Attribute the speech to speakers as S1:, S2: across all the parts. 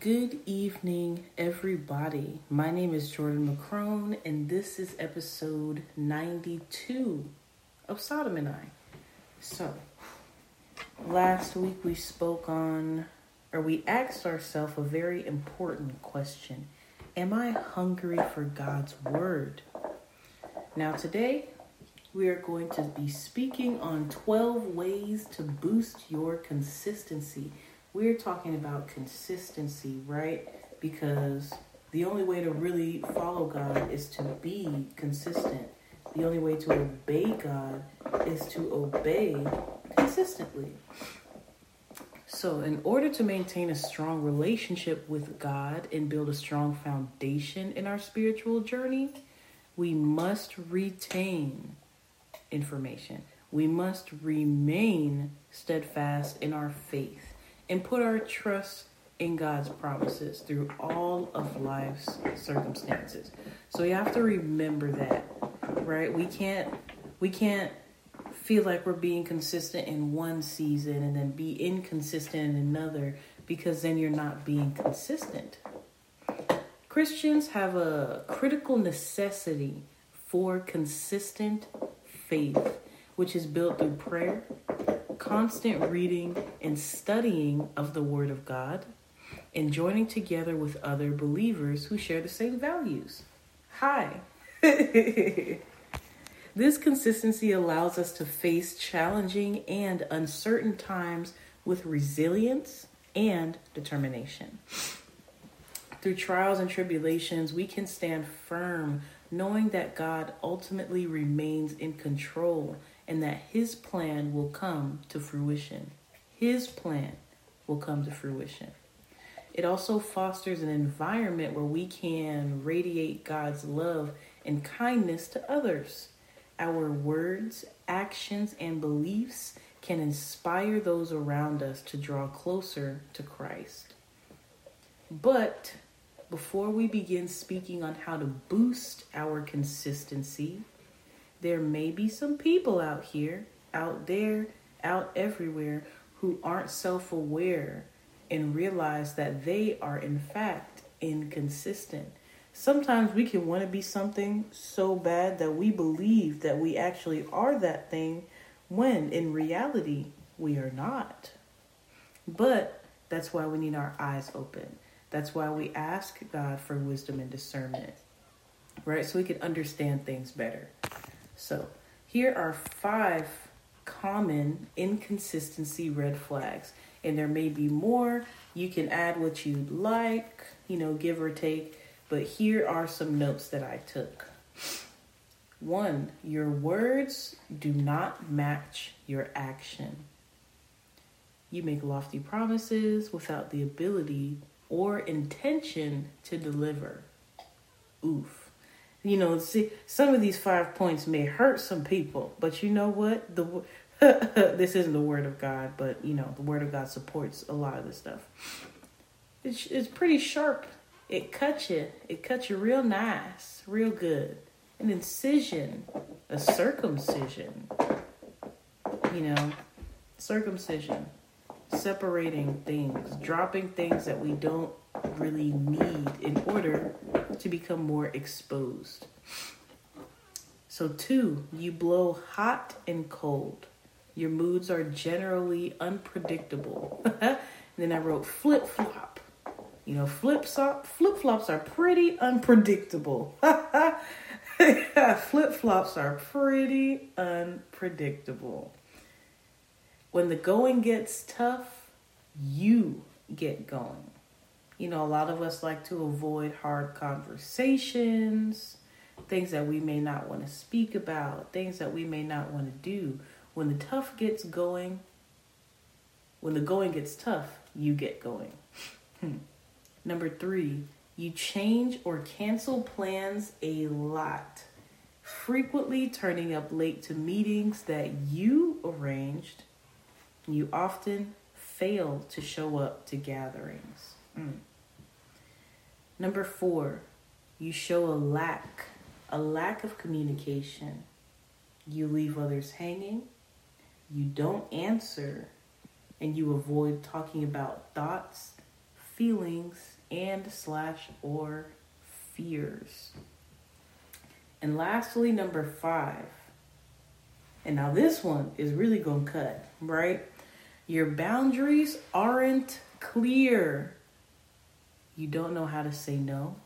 S1: Good evening, everybody. My name is Jordan McCrone, and this is episode 92 of Sodom and I. So, last week we spoke on, or we asked ourselves a very important question Am I hungry for God's Word? Now, today we are going to be speaking on 12 ways to boost your consistency we're talking about consistency, right? Because the only way to really follow God is to be consistent. The only way to obey God is to obey consistently. So, in order to maintain a strong relationship with God and build a strong foundation in our spiritual journey, we must retain information. We must remain steadfast in our faith and put our trust in God's promises through all of life's circumstances. So you have to remember that, right? We can't we can't feel like we're being consistent in one season and then be inconsistent in another because then you're not being consistent. Christians have a critical necessity for consistent faith, which is built through prayer, constant reading and studying of the Word of God, and joining together with other believers who share the same values. Hi. this consistency allows us to face challenging and uncertain times with resilience and determination. Through trials and tribulations, we can stand firm knowing that God ultimately remains in control and that His plan will come to fruition. His plan will come to fruition. It also fosters an environment where we can radiate God's love and kindness to others. Our words, actions, and beliefs can inspire those around us to draw closer to Christ. But before we begin speaking on how to boost our consistency, there may be some people out here, out there, out everywhere who aren't self aware and realize that they are, in fact, inconsistent. Sometimes we can want to be something so bad that we believe that we actually are that thing when in reality we are not. But that's why we need our eyes open. That's why we ask God for wisdom and discernment, right? So we can understand things better. So, here are five common inconsistency red flags, and there may be more. You can add what you'd like, you know, give or take, but here are some notes that I took. One, your words do not match your action. You make lofty promises without the ability or intention to deliver. Oof you know, see, some of these five points may hurt some people, but you know what? The this isn't the word of God, but you know, the word of God supports a lot of this stuff. It's it's pretty sharp. It cuts you. It cuts you real nice, real good. An incision, a circumcision. You know, circumcision, separating things, dropping things that we don't really need in order to become more exposed. So, two, you blow hot and cold. Your moods are generally unpredictable. then I wrote flip flop. You know, flip flip flops are pretty unpredictable. flip flops are pretty unpredictable. When the going gets tough, you get going. You know, a lot of us like to avoid hard conversations, things that we may not want to speak about, things that we may not want to do. When the tough gets going, when the going gets tough, you get going. Hmm. Number three, you change or cancel plans a lot, frequently turning up late to meetings that you arranged. You often fail to show up to gatherings. Mm. Number four, you show a lack, a lack of communication. You leave others hanging, you don't answer, and you avoid talking about thoughts, feelings and slash or fears. And lastly, number five. And now this one is really to cut, right? Your boundaries aren't clear. You don't know how to say no.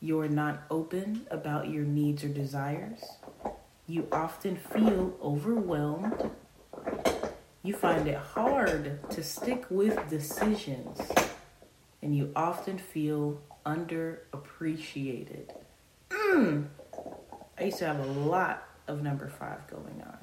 S1: You're not open about your needs or desires. You often feel overwhelmed. You find it hard to stick with decisions. And you often feel underappreciated. Mm. I used to have a lot of number five going on.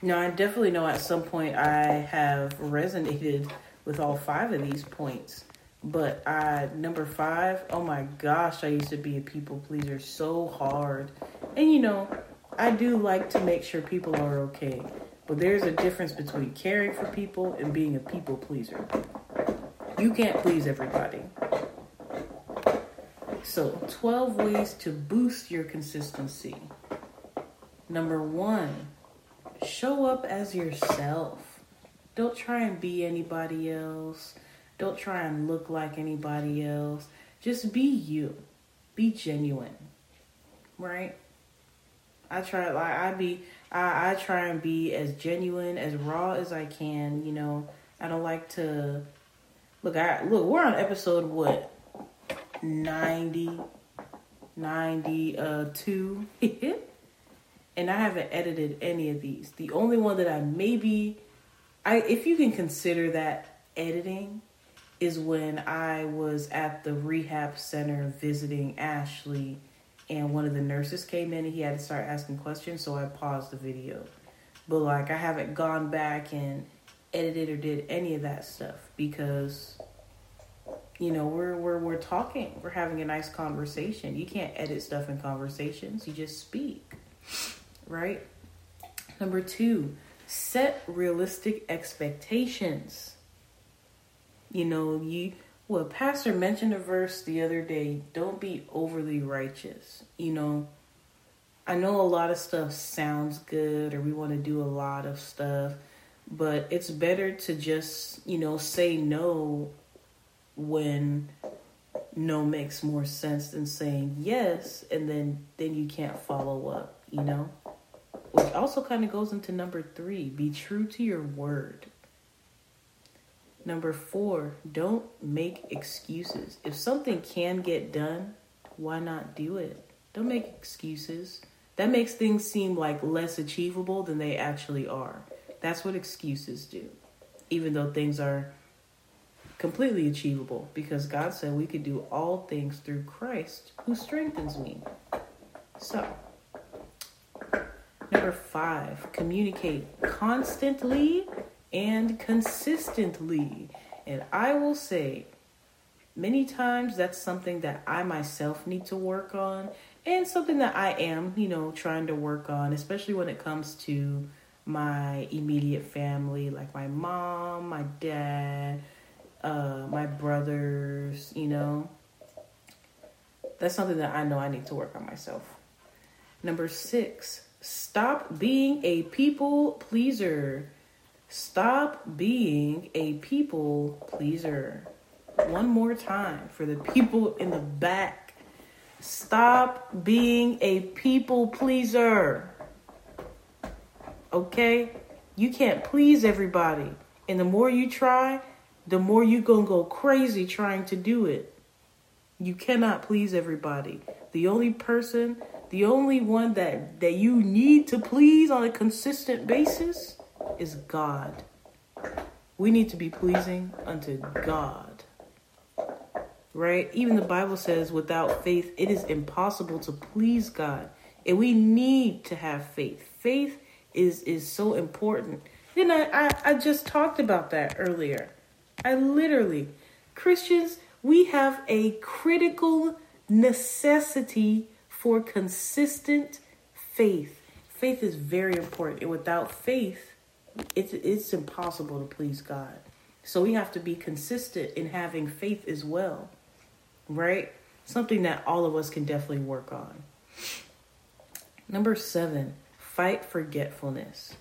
S1: Now, I definitely know at some point I have resonated with all five of these points. But I number five, oh my gosh, I used to be a people pleaser so hard. And you know, I do like to make sure people are okay. But there's a difference between caring for people and being a people pleaser. You can't please everybody. So, 12 ways to boost your consistency. Number one, show up as yourself. Don't try and be anybody else. Don't try and look like anybody else. Just be you. Be genuine. Right? I try like I be I, I try and be as genuine, as raw as I can, you know. I don't like to look I look, we're on episode what 90 92 uh, and I haven't edited any of these. The only one that I maybe I if you can consider that editing is when I was at the rehab center visiting Ashley, and one of the nurses came in and he had to start asking questions, so I paused the video. But like, I haven't gone back and edited or did any of that stuff because you know we're we're we're talking. We're having a nice conversation. You can't edit stuff in conversations. You just speak right? Number two set realistic expectations you know, you well, Pastor mentioned a verse the other day, don't be overly righteous. You know, I know a lot of stuff sounds good or we want to do a lot of stuff, but it's better to just, you know, say no when no makes more sense than saying yes and then then you can't follow up, you know? Which also kind of goes into number 3, be true to your word. Number four, don't make excuses. If something can get done, why not do it? Don't make excuses. That makes things seem like less achievable than they actually are. That's what excuses do, even though things are completely achievable because God said we could do all things through Christ who strengthens me. So, number five, communicate constantly and consistently. And I will say, many times that's something that I myself need to work on, and something that I am, you know, trying to work on, especially when it comes to my immediate family, like my mom, my dad, uh, my brothers, you know. That's something that I know I need to work on myself. Number six, stop being a people pleaser. Stop being a people pleaser. One more time for the people in the back. Stop being a people pleaser. Okay? You can't please everybody. And the more you try, the more you're going to go crazy trying to do it. You cannot please everybody. The only person, the only one that that you need to please on a consistent basis is God. We need to be pleasing unto God. Right? Even the Bible says without faith, it is impossible to please God. And we need to have faith. Faith is is so important. And I, I, I just talked about that earlier. I literally, Christians, we have a critical necessity for consistent faith. Faith is very important. And without faith, it's it's impossible to please God. So we have to be consistent in having faith as well. Right? Something that all of us can definitely work on. Number 7, fight forgetfulness.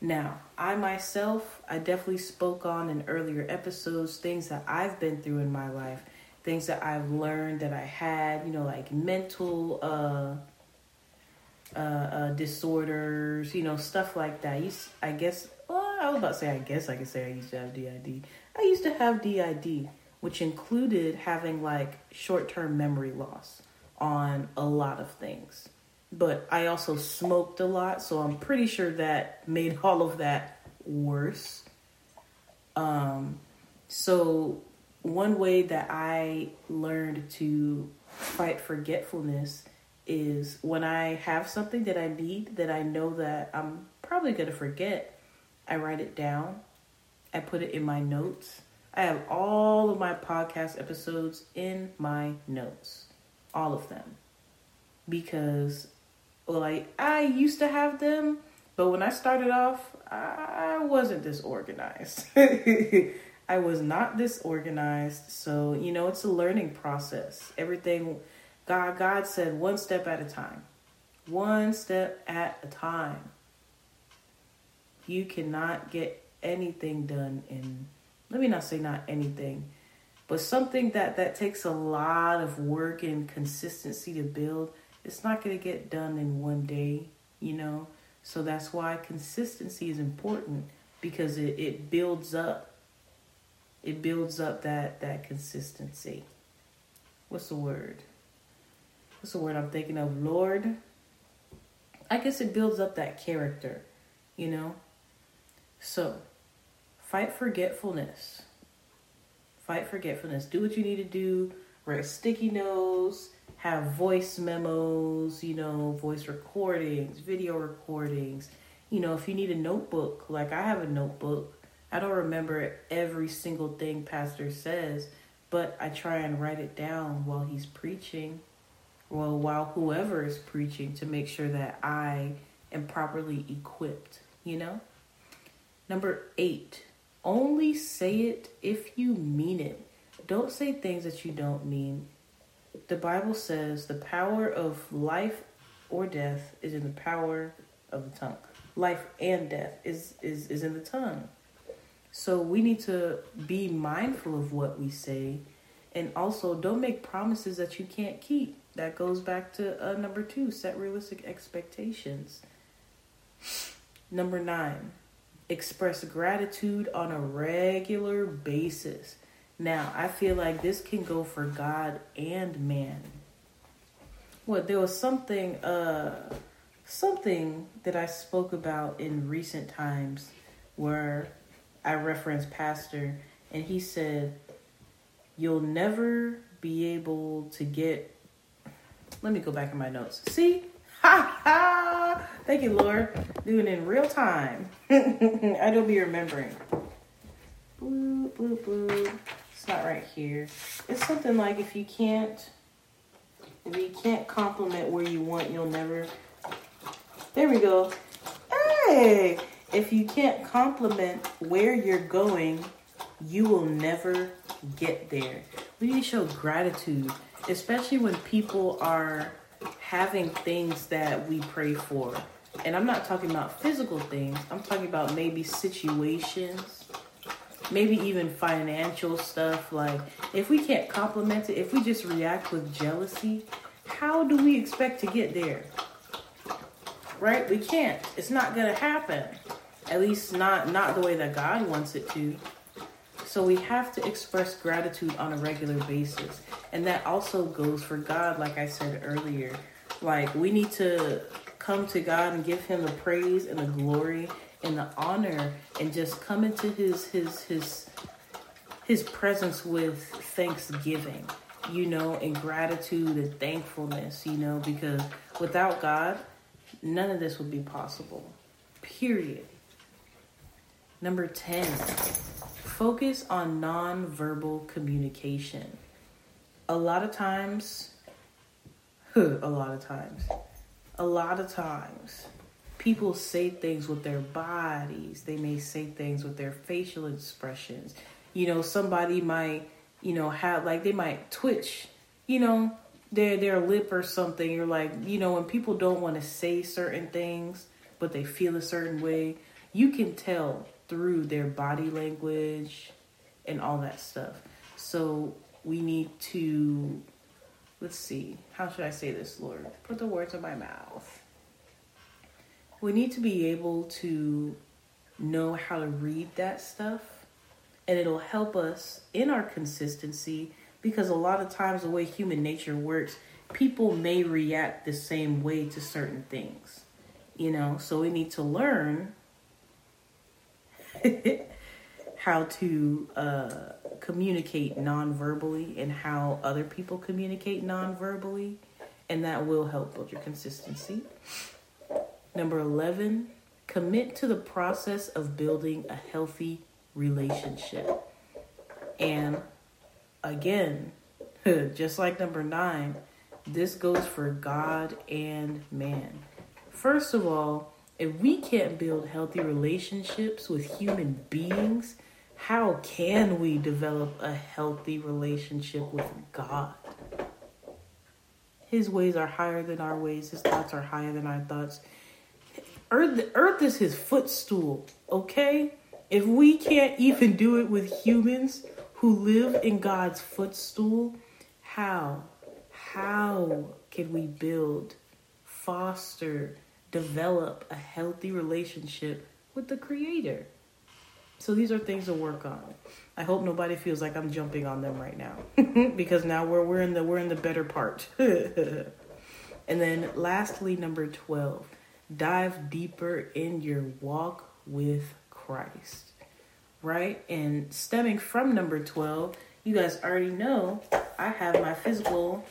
S1: Now, I myself, I definitely spoke on in earlier episodes things that I've been through in my life, things that I've learned that I had, you know, like mental uh, uh, uh disorders, you know, stuff like that. I, used, I guess, well, I was about to say, I guess I could say I used to have DID. I used to have DID, which included having like short term memory loss on a lot of things but I also smoked a lot, so I'm pretty sure that made all of that worse. Um, so one way that I learned to fight forgetfulness is when I have something that I need that I know that I'm probably going to forget, I write it down. I put it in my notes. I have all of my podcast episodes in my notes, all of them. Because like I used to have them, but when I started off, I wasn't disorganized. I was not disorganized. So, you know, it's a learning process. Everything God God said one step at a time. One step at a time. You cannot get anything done in let me not say not anything, but something that that takes a lot of work and consistency to build it's not going to get done in one day, you know. So that's why consistency is important because it, it builds up. It builds up that that consistency. What's the word? What's the word I'm thinking of? Lord. I guess it builds up that character, you know. So, fight forgetfulness. Fight forgetfulness. Do what you need to do. Write sticky notes have voice memos, you know, voice recordings, video recordings. You know, if you need a notebook, like I have a notebook, I don't remember every single thing pastor says, but I try and write it down while he's preaching, well, while whoever is preaching to make sure that I am properly equipped, you know? Number eight, only say it if you mean it. Don't say things that you don't mean the Bible says the power of life or death is in the power of the tongue. Life and death is, is, is in the tongue. So we need to be mindful of what we say and also don't make promises that you can't keep. That goes back to uh, number two set realistic expectations. Number nine, express gratitude on a regular basis. Now, I feel like this can go for God and man. Well, there was something uh something that I spoke about in recent times where I referenced pastor and he said you'll never be able to get let me go back in my notes. See? Ha ha! Thank you, Lord. Doing it in real time. I don't be remembering. It's not right here. It's something like if you can't, if you can't compliment where you want, you'll never. There we go. Hey, if you can't compliment where you're going, you will never get there. We need to show gratitude, especially when people are having things that we pray for. And I'm not talking about physical things, I'm talking about maybe situations maybe even financial stuff. Like, if we can't compliment it, if we just react with jealousy, how do we expect to get there? Right? We can't. It's not going to happen. At least not not the way that God wants it to. So we have to express gratitude on a regular basis. And that also goes for God like I said earlier. Like we need to come to God and give him the praise and the glory and the honor and just come into his his his his presence with thanksgiving you know and gratitude and thankfulness you know because without god none of this would be possible period number 10 focus on non-verbal communication. A lot of times a lot of times a lot of times people say things with their bodies. They may say things with their facial expressions. You know somebody might you know have like they might twitch you know their their lip or something. You're like you know when people don't want to say certain things but they feel a certain way you can tell through their body language and all that stuff. So we need to, let's see, how should I say this, Lord? Put the words in my mouth. We need to be able to know how to read that stuff, and it'll help us in our consistency because a lot of times the way human nature works, people may react the same way to certain things, you know, so we need to learn how to uh, communicate non-verbally and how other people communicate non-verbally and that will help build your consistency. Number 11 commit to the process of building a healthy relationship. And again just like number 9 this goes for god and man. First of all if we can't build healthy relationships with human beings, how can we develop a healthy relationship with God? His ways are higher than our ways, his thoughts are higher than our thoughts. Earth, earth is his footstool, okay? If we can't even do it with humans who live in God's footstool, how? How can we build, foster, develop a healthy relationship with the creator. So these are things to work on. I hope nobody feels like I'm jumping on them right now because now we're we're in the we're in the better part. and then lastly number 12, dive deeper in your walk with Christ. Right? And stemming from number 12, you guys already know I have my physical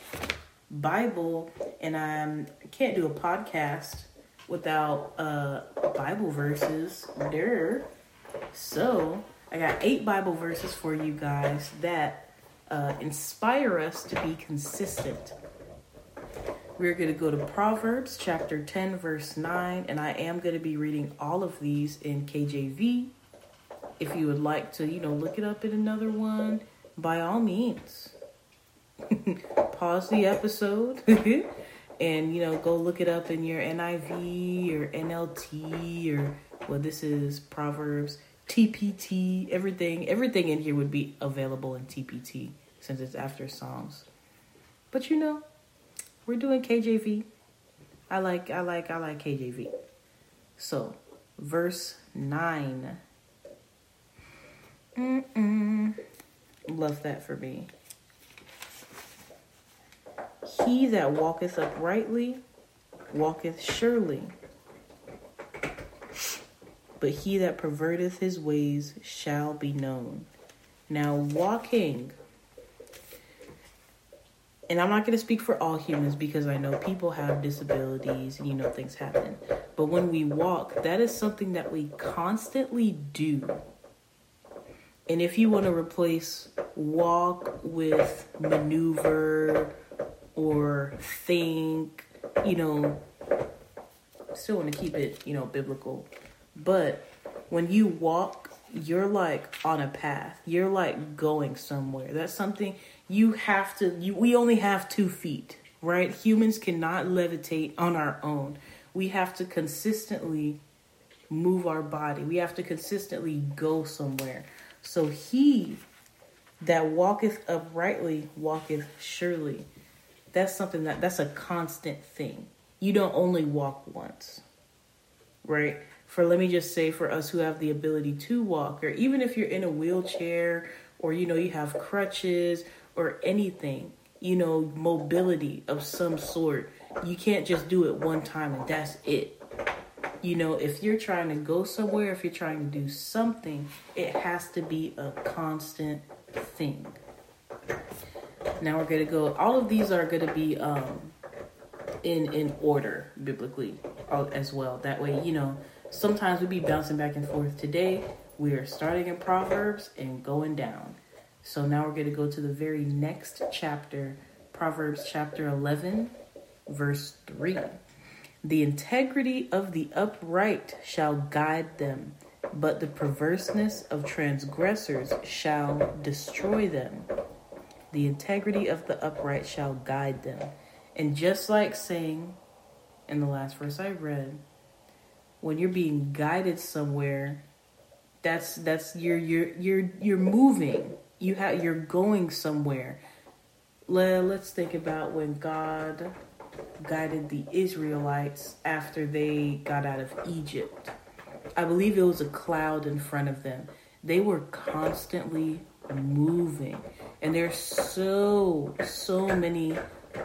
S1: Bible and I um, can't do a podcast without uh, Bible verses there. So I got eight Bible verses for you guys that uh, inspire us to be consistent. We're going to go to Proverbs chapter 10, verse 9, and I am going to be reading all of these in KJV. If you would like to, you know, look it up in another one, by all means. Pause the episode and you know go look it up in your NIV or NLT or well this is Proverbs TPT everything everything in here would be available in TPT since it's after Psalms. But you know we're doing KJV I like I like I like KJV so verse 9 Mm-mm. love that for me he that walketh uprightly walketh surely, but he that perverteth his ways shall be known. Now, walking, and I'm not going to speak for all humans because I know people have disabilities and you know things happen. But when we walk, that is something that we constantly do. And if you want to replace walk with maneuver, or think, you know, still want to keep it, you know, biblical. But when you walk, you're like on a path. You're like going somewhere. That's something you have to you we only have 2 feet, right? Humans cannot levitate on our own. We have to consistently move our body. We have to consistently go somewhere. So he that walketh uprightly walketh surely that's something that that's a constant thing. You don't only walk once, right? For let me just say, for us who have the ability to walk, or even if you're in a wheelchair, or you know, you have crutches or anything, you know, mobility of some sort, you can't just do it one time and that's it. You know, if you're trying to go somewhere, if you're trying to do something, it has to be a constant thing. Now we're going to go, all of these are going to be um, in, in order biblically uh, as well. That way, you know, sometimes we be bouncing back and forth. Today, we are starting in Proverbs and going down. So now we're going to go to the very next chapter, Proverbs chapter 11, verse 3. The integrity of the upright shall guide them, but the perverseness of transgressors shall destroy them. The integrity of the upright shall guide them. And just like saying in the last verse I read, when you're being guided somewhere, that's that's you're you're you're you're moving. You have you're going somewhere. Let, let's think about when God guided the Israelites after they got out of Egypt. I believe it was a cloud in front of them. They were constantly moving. And there's so so many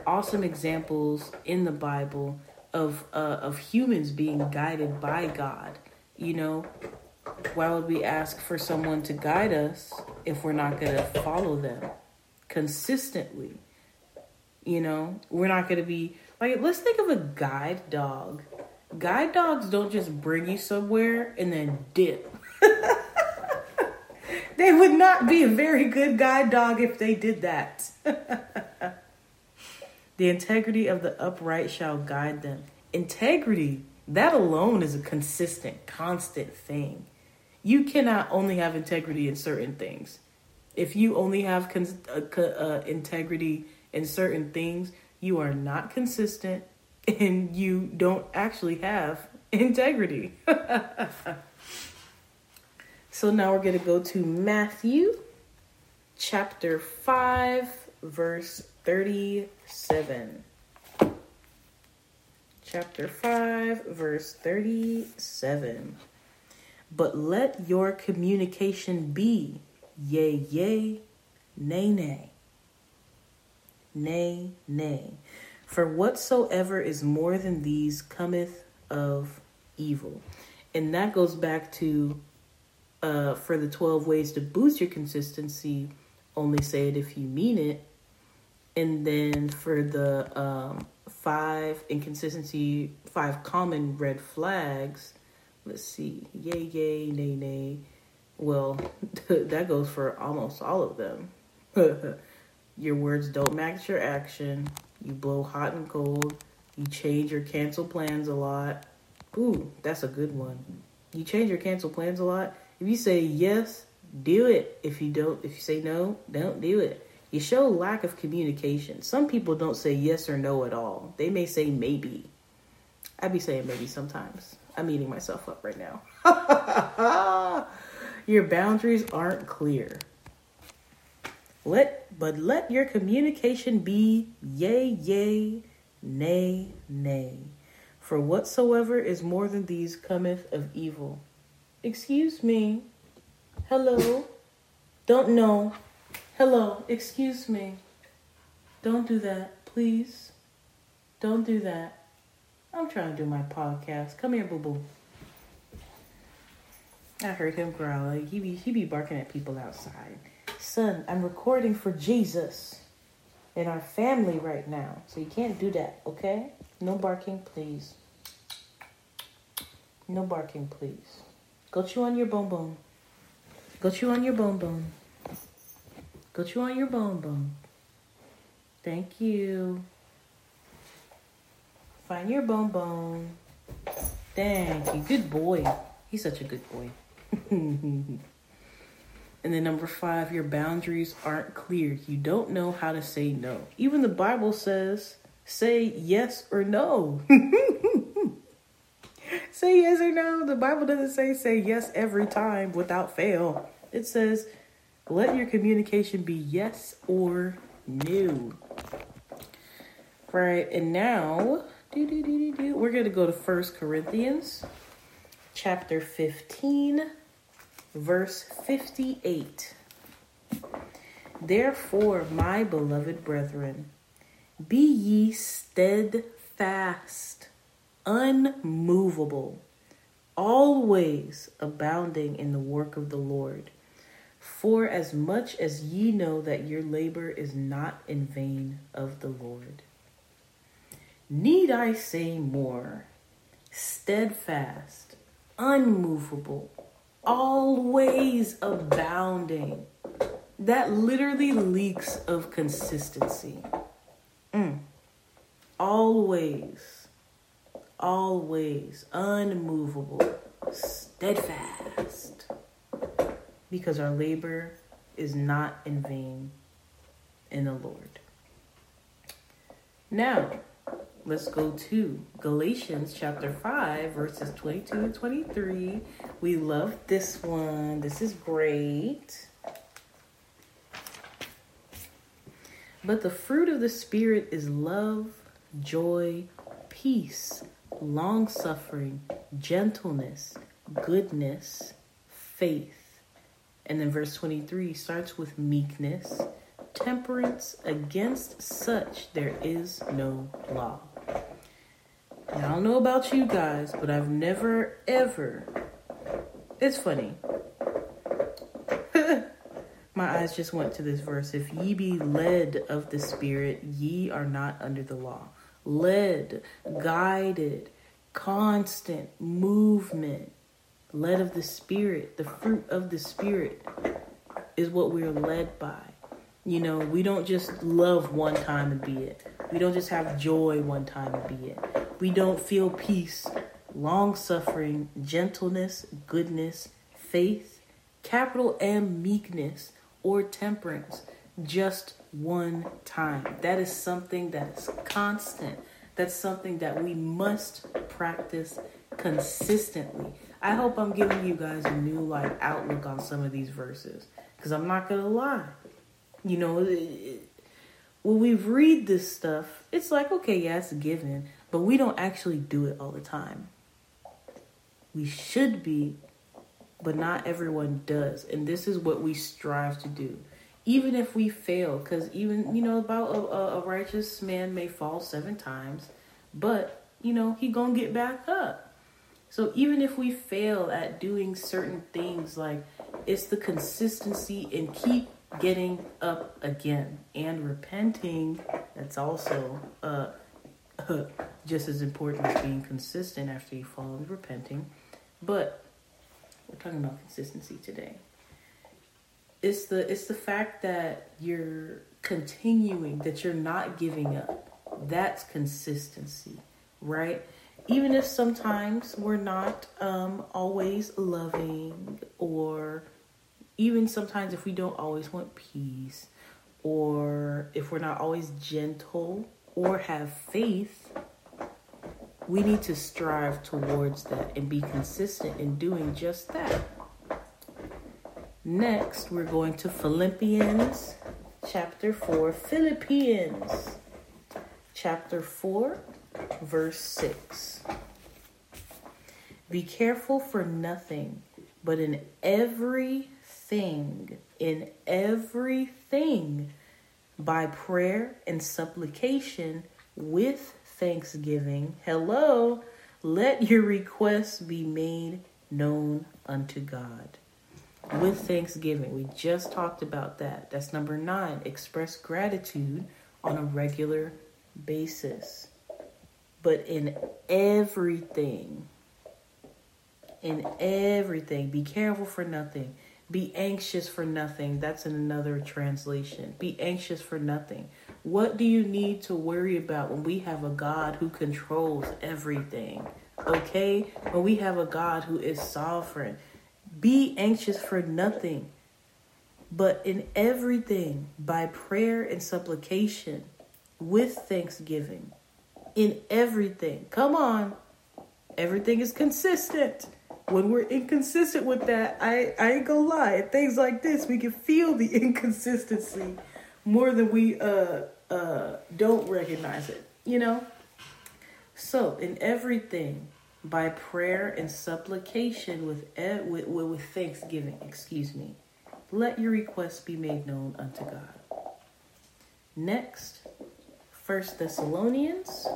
S1: awesome examples in the Bible of uh, of humans being guided by God. You know, why would we ask for someone to guide us if we're not going to follow them consistently? You know, we're not going to be like, let's think of a guide dog. Guide dogs don't just bring you somewhere and then dip. they would not be a very good guide dog if they did that. the integrity of the upright shall guide them. Integrity, that alone is a consistent, constant thing. You cannot only have integrity in certain things. If you only have con- uh, uh, integrity in certain things, you are not consistent and you don't actually have integrity. So now we're going to go to Matthew chapter 5, verse 37. Chapter 5, verse 37. But let your communication be yea, yea, nay, nay nay, nay. For whatsoever is more than these cometh of evil. And that goes back to uh, for the 12 ways to boost your consistency, only say it if you mean it. And then for the um, five inconsistency, five common red flags, let's see, yay, yay, nay, nay. Well, that goes for almost all of them. Your words don't match your action. You blow hot and cold. You change or cancel plans a lot. Ooh, that's a good one. You change or cancel plans a lot. If you say yes, do it. If you don't, if you say no, don't do it. You show lack of communication. Some people don't say yes or no at all. They may say maybe. I'd be saying maybe sometimes. I'm eating myself up right now. Your boundaries aren't clear. Let but let your communication be yea, yea, nay, nay. For whatsoever is more than these cometh of evil. Excuse me. Hello. Don't know. Hello. Excuse me. Don't do that, please. Don't do that. I'm trying to do my podcast. Come here, boo boo. I heard him growling. He be he be barking at people outside. Son, I'm recording for Jesus and our family right now. So you can't do that, okay? No barking, please. No barking, please. Go chew on your bone bone. Go chew on your bone bone. Go chew on your bone bone. Thank you. Find your bone bone. Thank you. Good boy. He's such a good boy. And then number five, your boundaries aren't clear. You don't know how to say no. Even the Bible says, say yes or no. say yes or no. The Bible doesn't say say yes every time without fail. It says, let your communication be yes or no. Right, and now we're going to go to First Corinthians chapter 15 verse 58. Therefore, my beloved brethren, be ye steadfast, unmovable, always abounding in the work of the Lord. For as much as ye know that your labor is not in vain of the Lord. Need I say more? Steadfast, unmovable, always abounding. That literally leaks of consistency. Mm. Always, always unmovable, steadfast. Because our labor is not in vain in the Lord. Now, let's go to Galatians chapter 5, verses 22 and 23. We love this one. This is great. But the fruit of the Spirit is love, joy, peace, long suffering, gentleness, goodness, faith. And then verse 23 starts with meekness, temperance. Against such there is no law. I don't know about you guys, but I've never ever. It's funny. My eyes just went to this verse. If ye be led of the Spirit, ye are not under the law. Led, guided, constant movement, led of the Spirit, the fruit of the Spirit is what we're led by. You know, we don't just love one time and be it. We don't just have joy one time and be it. We don't feel peace, long suffering, gentleness, goodness, faith, capital M meekness or temperance just one time. That is something that is constant. That's something that we must practice consistently. I hope I'm giving you guys a new like outlook on some of these verses because I'm not gonna lie. You know, it, it, when we read this stuff, it's like okay, yeah, it's given, but we don't actually do it all the time. We should be but not everyone does. And this is what we strive to do. Even if we fail, because even, you know, about a, a, righteous man may fall seven times, but, you know, he gonna get back up. So even if we fail at doing certain things, like it's the consistency and keep getting up again and repenting. That's also uh, just as important as being consistent after you fall and repenting. But we're talking about consistency today. It's the it's the fact that you're continuing, that you're not giving up. That's consistency, right? Even if sometimes we're not um, always loving, or even sometimes if we don't always want peace, or if we're not always gentle or have faith, we need to strive towards that and be consistent in doing just that. Next, we're going to Philippians chapter 4. Philippians chapter 4, verse 6. Be careful for nothing, but in everything, in everything, by prayer and supplication with thanksgiving. Hello, let your requests be made known unto God. With thanksgiving, we just talked about that. That's number nine. Express gratitude on a regular basis. But in everything, in everything, be careful for nothing. Be anxious for nothing. That's in another translation. Be anxious for nothing. What do you need to worry about when we have a God who controls everything? Okay? When we have a God who is sovereign. Be anxious for nothing, but in everything by prayer and supplication with thanksgiving. In everything. Come on. Everything is consistent. When we're inconsistent with that, I, I ain't gonna lie. Things like this, we can feel the inconsistency more than we uh uh, don't recognize it, you know? So, in everything, by prayer and supplication with, with, with thanksgiving, excuse me, let your requests be made known unto God. Next, First Thessalonians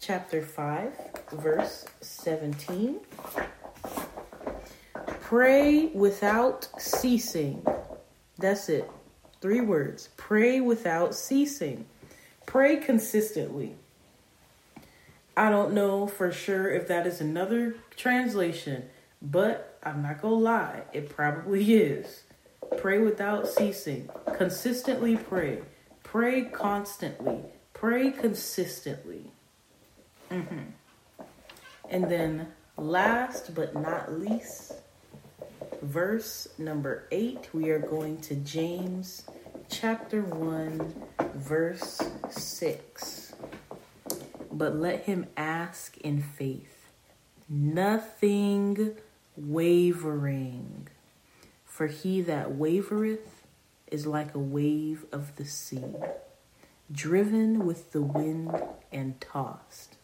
S1: chapter 5, verse 17. Pray without ceasing. That's it. Three words pray without ceasing, pray consistently. I don't know for sure if that is another translation, but I'm not gonna lie, it probably is. Pray without ceasing, consistently pray, pray constantly, pray consistently. Mm-hmm. And then, last but not least, verse number eight, we are going to James chapter 1, verse 6. But let him ask in faith, nothing wavering. For he that wavereth is like a wave of the sea, driven with the wind and tossed.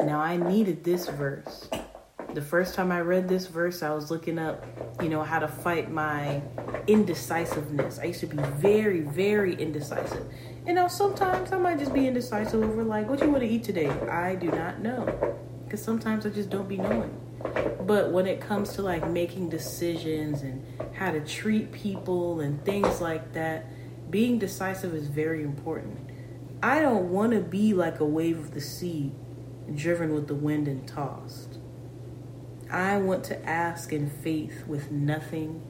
S1: Now, I needed this verse. The first time I read this verse, I was looking up, you know, how to fight my indecisiveness. I used to be very, very indecisive. And know, sometimes I might just be indecisive over, like, what you want to eat today? I do not know. Because sometimes I just don't be knowing. But when it comes to like making decisions and how to treat people and things like that, being decisive is very important. I don't want to be like a wave of the sea driven with the wind and tossed. I want to ask in faith with nothing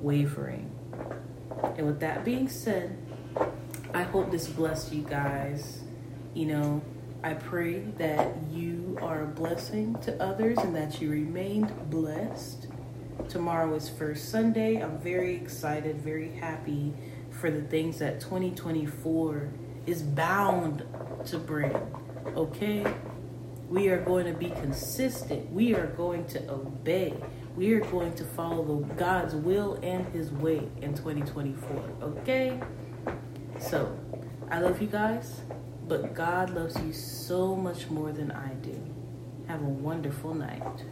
S1: wavering. And with that being said, I hope this blessed you guys. You know, I pray that you are a blessing to others and that you remained blessed. Tomorrow is First Sunday. I'm very excited, very happy for the things that 2024 is bound to bring. Okay? We are going to be consistent. We are going to obey. We are going to follow God's will and His way in 2024. Okay? So, I love you guys, but God loves you so much more than I do. Have a wonderful night.